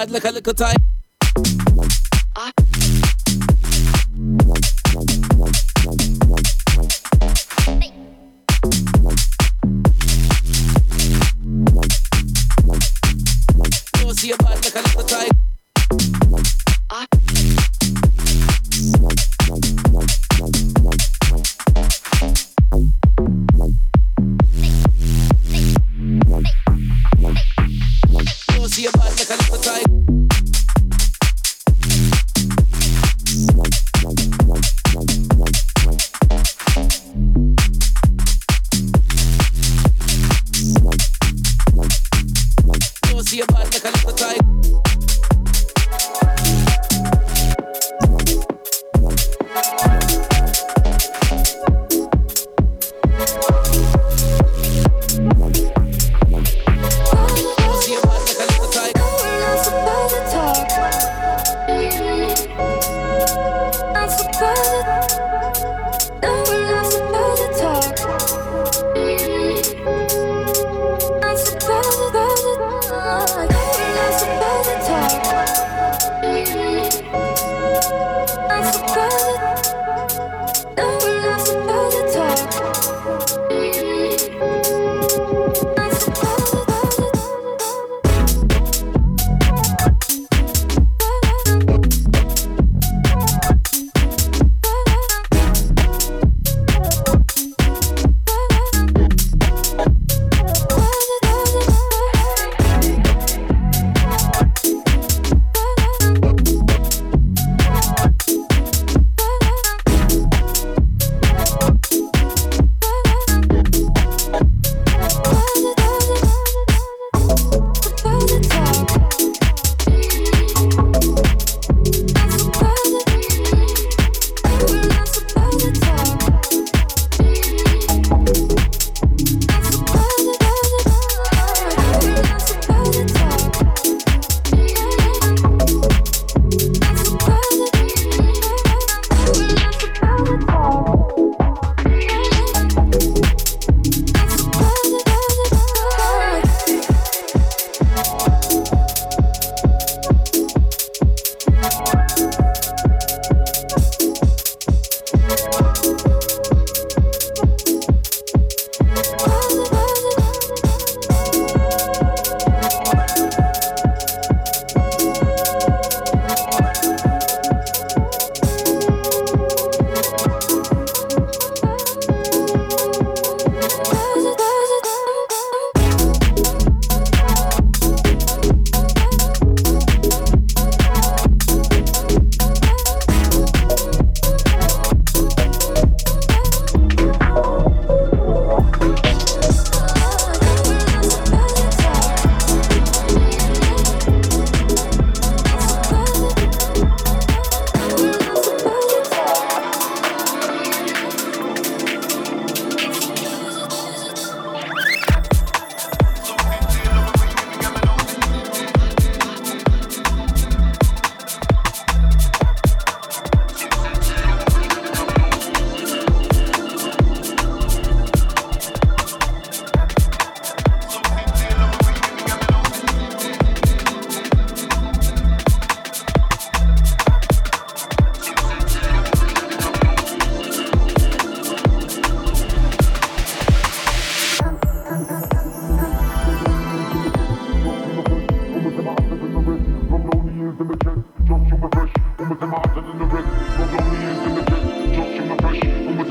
Bad like a little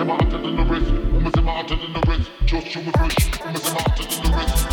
my heart in the wrist. Woman's in my heart the wrist. Just human fresh. Woman's in my heart the wrist.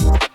Time. Say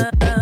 uh, uh.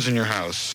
Drums in your house?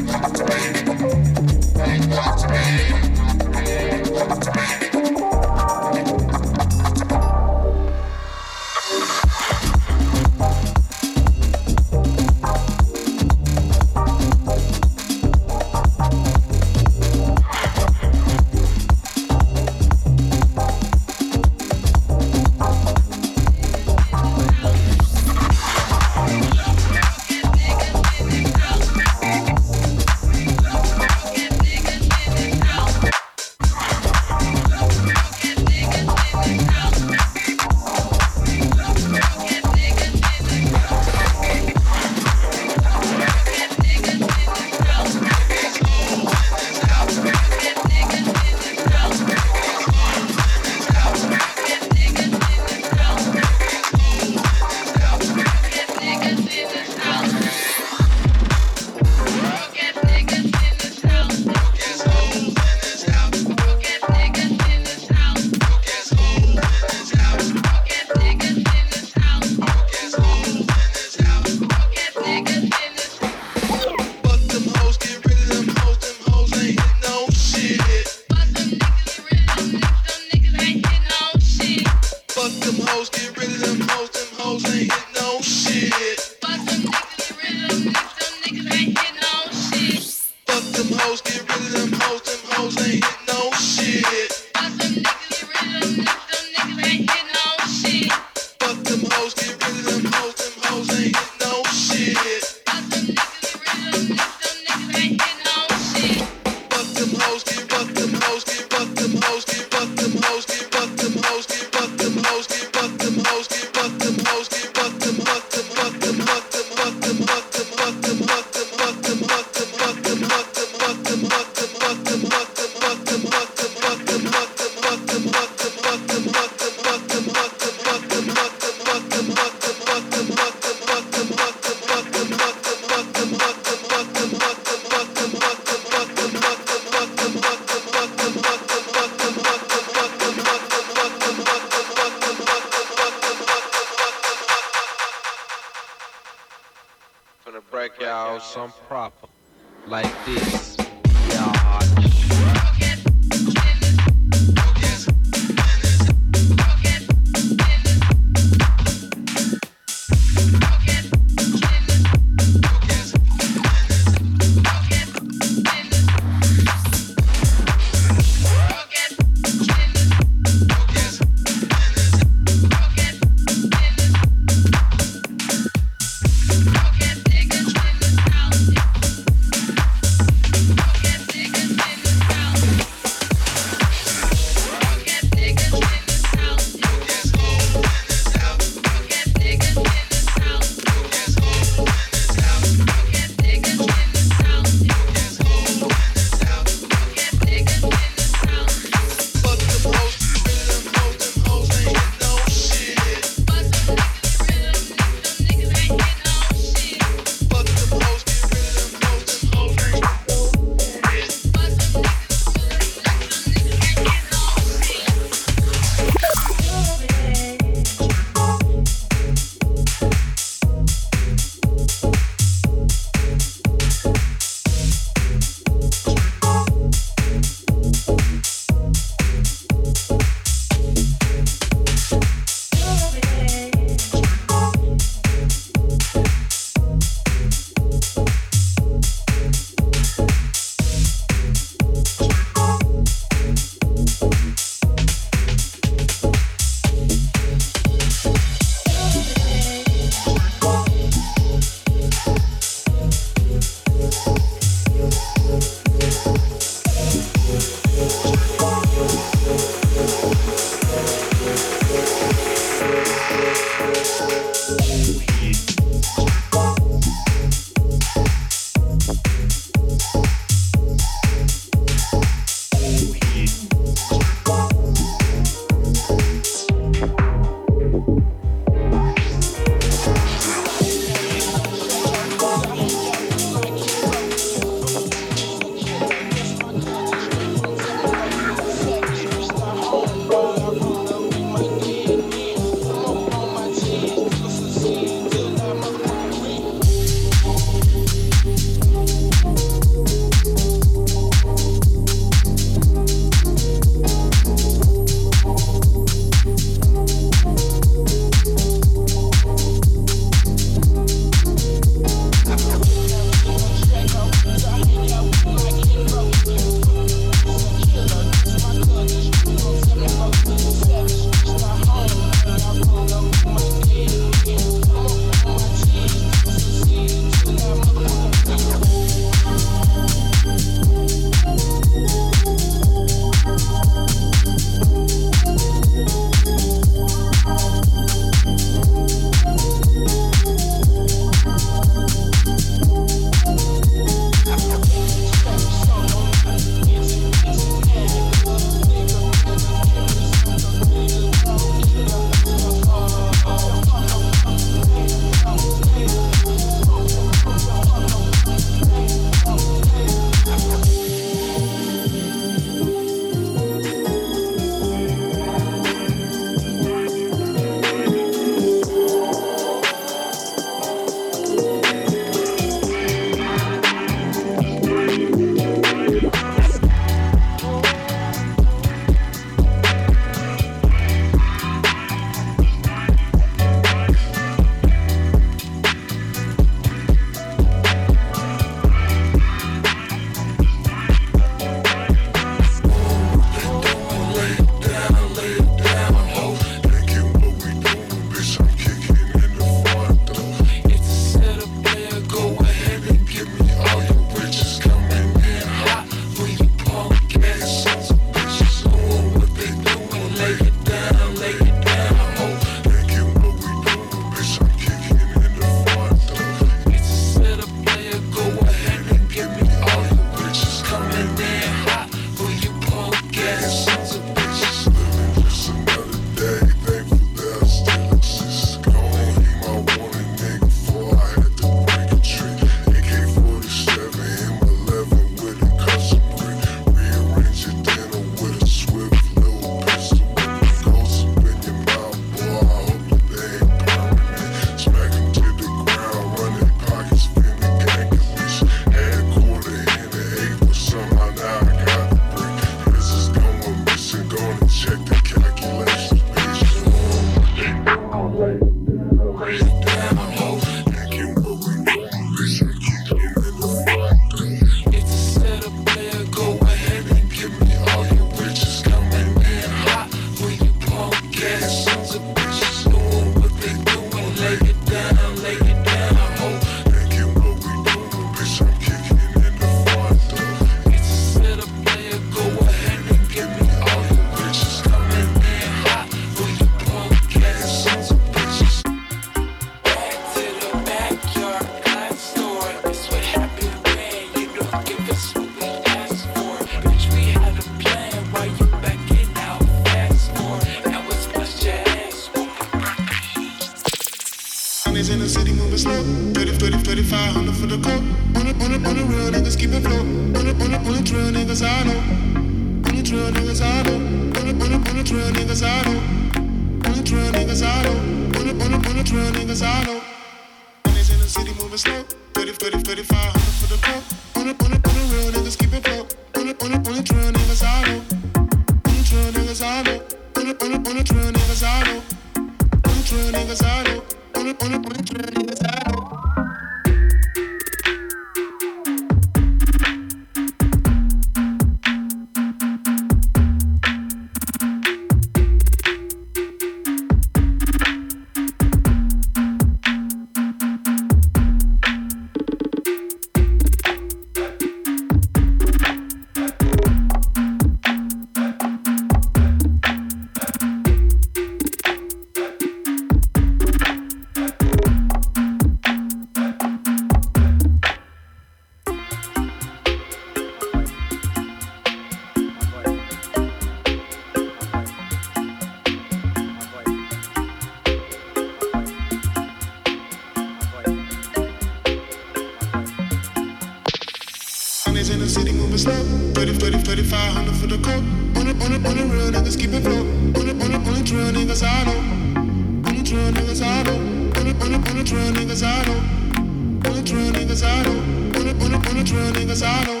the drill, niggas I know.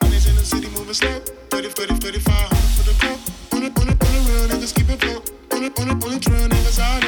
Niggas in the city moving slow. 30, 30, 35, 100 for the club. On the, on the, on the real niggas keep it flow. On the, on the, on the drill, niggas I know.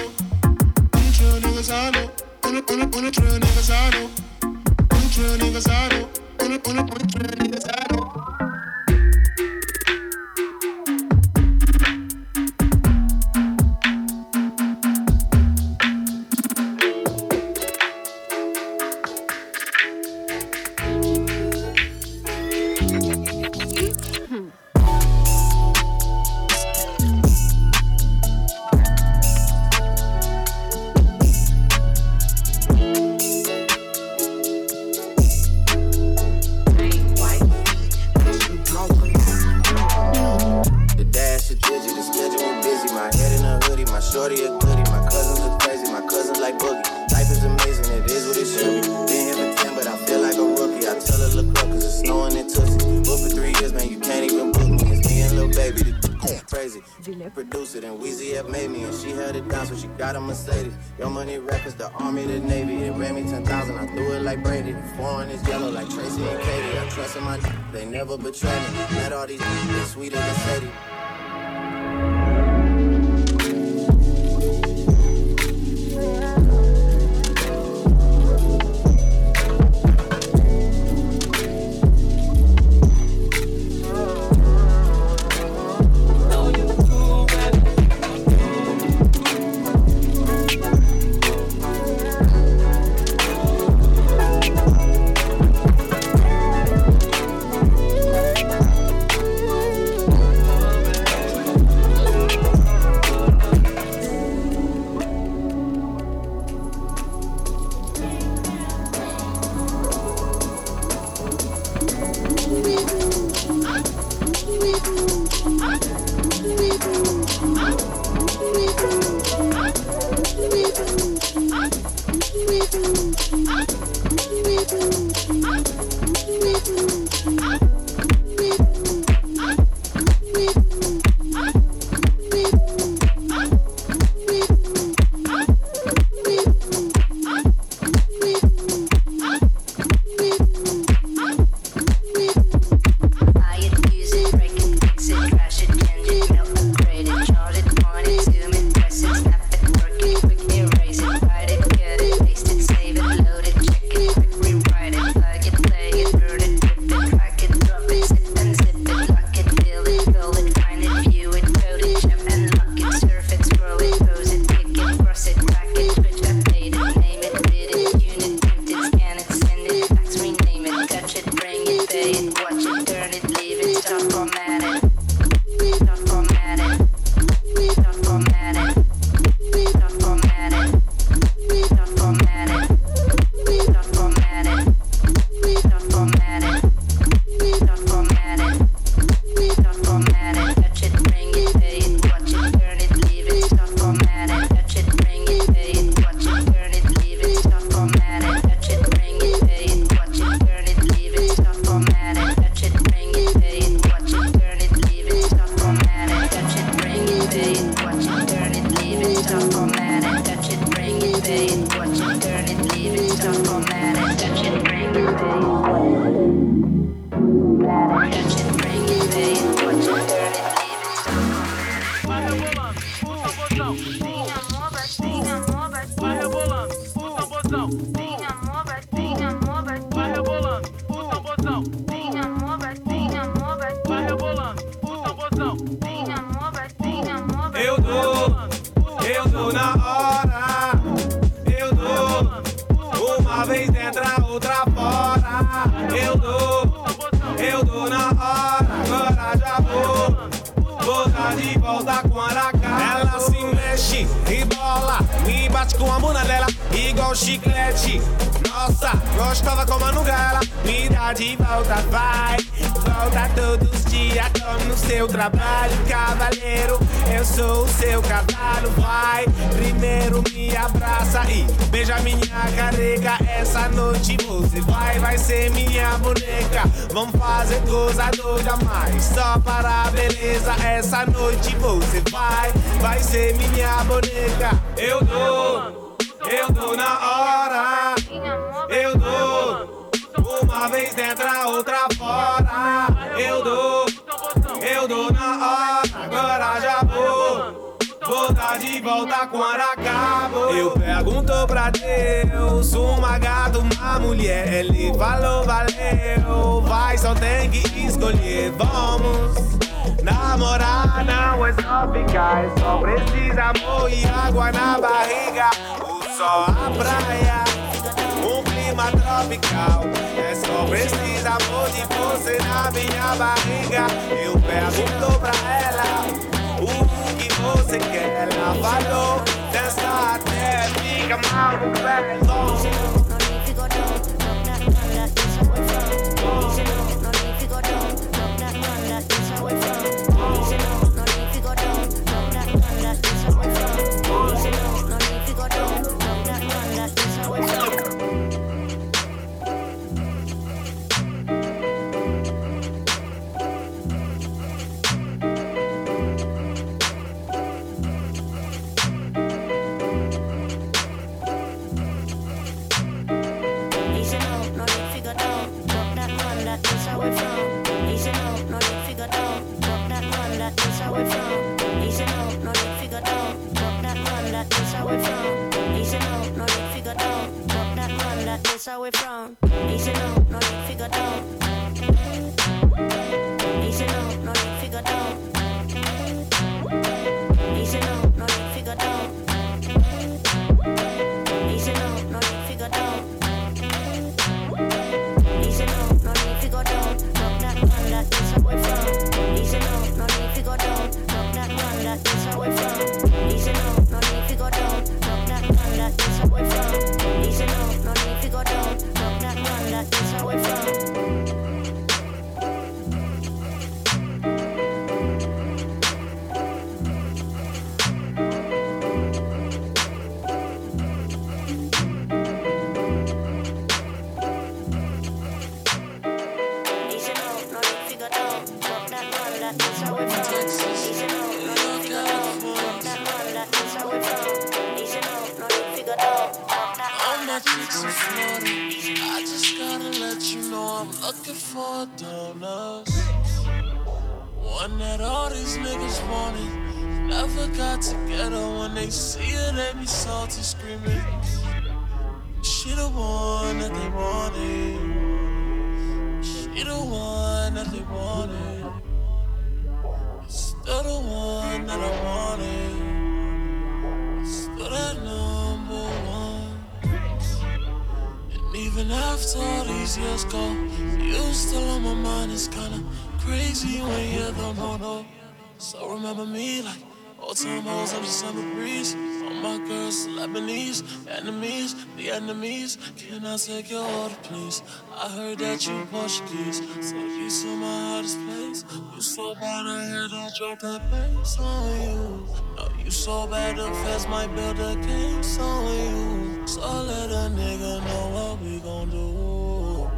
Can I take your order, please? I heard that you push Portuguese, so you to my hottest place. You so bad, I had to drop that bass on you. No, you so bad, the feds might build a case on you. So let a nigga know what we gon' do.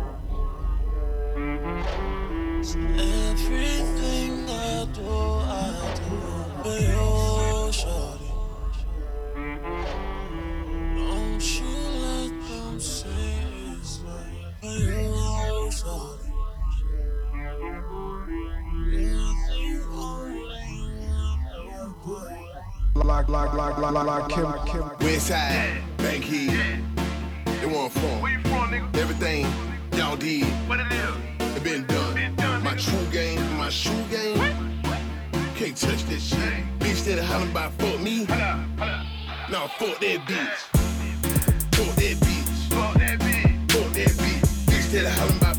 Everything I do, I do for you, shorty. Don't you? Lock, lock, lock, lock, lock, Kim, Kim. Westside, Bank Heat. It won't form. Where you from, nigga? Everything y'all did. What it is? It been done. Been done my true game, my shoe game. Can't touch this shit. Bitch that hollin' about fuck me. Now fuck that bitch. Fuck that bitch. Fuck that bitch. Fuck that bitch. Fuck that bitch. Bitch that hollering about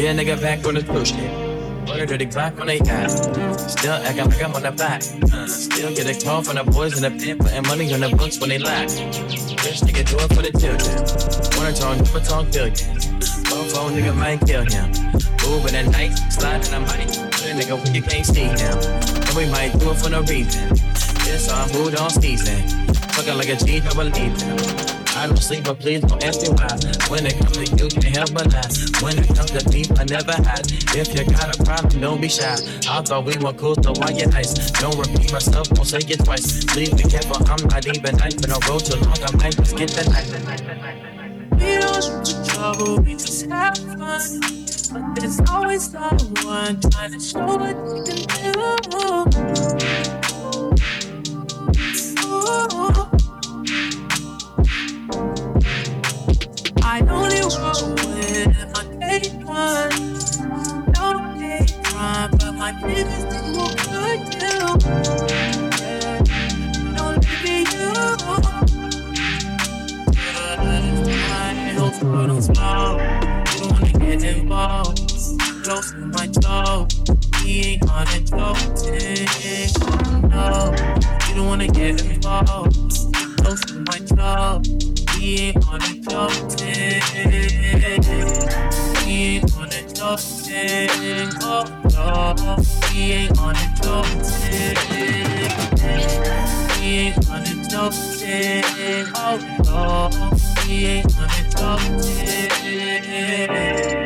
Yeah, nigga back on the cruise ship. Put a dirty clock on they yacht. Still acting like I'm on the back. Uh, still get a call from the boys in the pen, putting money on the books when they lack. Bitch, nigga, do it for the children. Wanna talk, never talk billions. Phone phone, nigga might kill him. Moving at night, sliding mic. Put a nigga when you can't see him. And we might do it for no reason. It's our mood on season. Fucking like a G, I believe him. I don't sleep, but please don't ask me why. When it comes to you, can't help but lie. When it comes to me, I never hide. If you got a problem, don't be shy. I thought we were cool, so why you nice? Don't repeat myself, don't say it twice. Please be careful, I'm not even nice. Been on road too long, I might just get the knife. We don't shoot to trouble, we just have fun. But there's always someone trying to show what they can do. You wanna get involved. Close to my toe. He ain't gonna joke. He ain't gonna joke. Oh no, he ain't gonna joke. He ain't gonna joke. Oh no, he ain't gonna joke. He